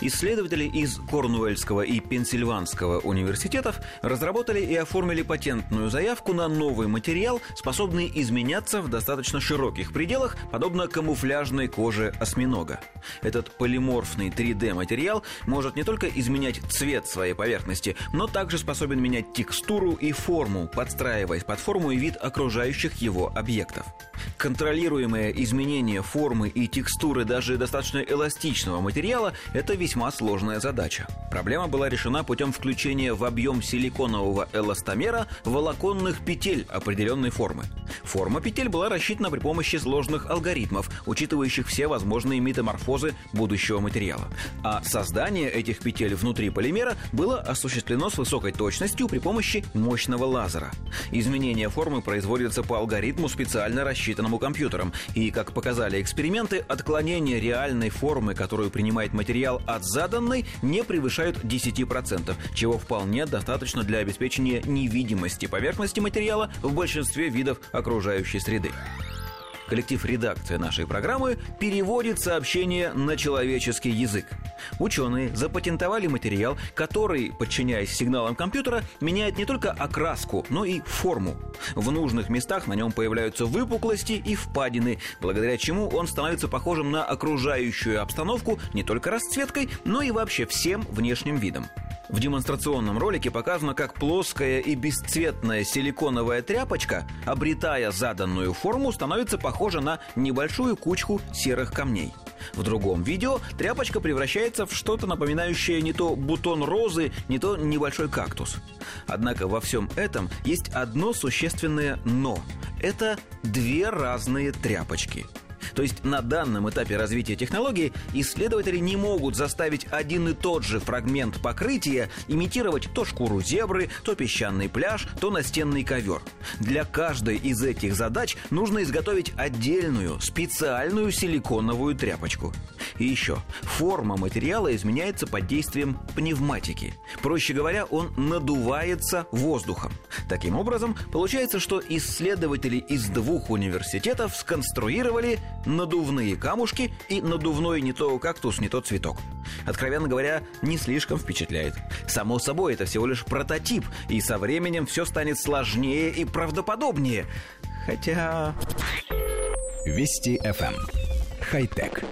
Исследователи из Корнуэльского и Пенсильванского университетов разработали и оформили патентную заявку на новый материал, способный изменяться в достаточно широких пределах, подобно камуфляжной коже осьминога. Этот полиморфный 3D-материал может не только изменять цвет своей поверхности, но также способен менять текстуру и форму, подстраиваясь под форму и вид окружающих его объектов. Контролируемое изменение формы и текстуры даже достаточно эластичного материала – это весьма сложная задача. Проблема была решена путем включения в объем силиконового эластомера волоконных петель определенной формы. Форма петель была рассчитана при помощи сложных алгоритмов, учитывающих все возможные метаморфозы будущего материала. А создание этих петель внутри полимера было осуществлено с высокой точностью при помощи мощного лазера. Изменение формы производится по алгоритму, специально рассчитанному компьютером. И, как показали эксперименты, отклонение реальной формы, которую принимает материал от заданной, не превышают 10%, чего вполне достаточно для обеспечения невидимости поверхности материала в большинстве видов окружающей среды. Коллектив редакции нашей программы переводит сообщение на человеческий язык. Ученые запатентовали материал, который, подчиняясь сигналам компьютера, меняет не только окраску, но и форму. В нужных местах на нем появляются выпуклости и впадины, благодаря чему он становится похожим на окружающую обстановку не только расцветкой, но и вообще всем внешним видом. В демонстрационном ролике показано, как плоская и бесцветная силиконовая тряпочка, обретая заданную форму, становится похожа на небольшую кучку серых камней. В другом видео тряпочка превращается в что-то напоминающее не то бутон розы, не то небольшой кактус. Однако во всем этом есть одно существенное «но». Это две разные тряпочки – то есть на данном этапе развития технологии исследователи не могут заставить один и тот же фрагмент покрытия имитировать то шкуру зебры, то песчаный пляж, то настенный ковер. Для каждой из этих задач нужно изготовить отдельную, специальную силиконовую тряпочку. И еще, форма материала изменяется под действием пневматики. Проще говоря, он надувается воздухом. Таким образом, получается, что исследователи из двух университетов сконструировали надувные камушки и надувной не то кактус, не то цветок. Откровенно говоря, не слишком впечатляет. Само собой, это всего лишь прототип, и со временем все станет сложнее и правдоподобнее. Хотя... Вести FM. Эм. Хай-тек.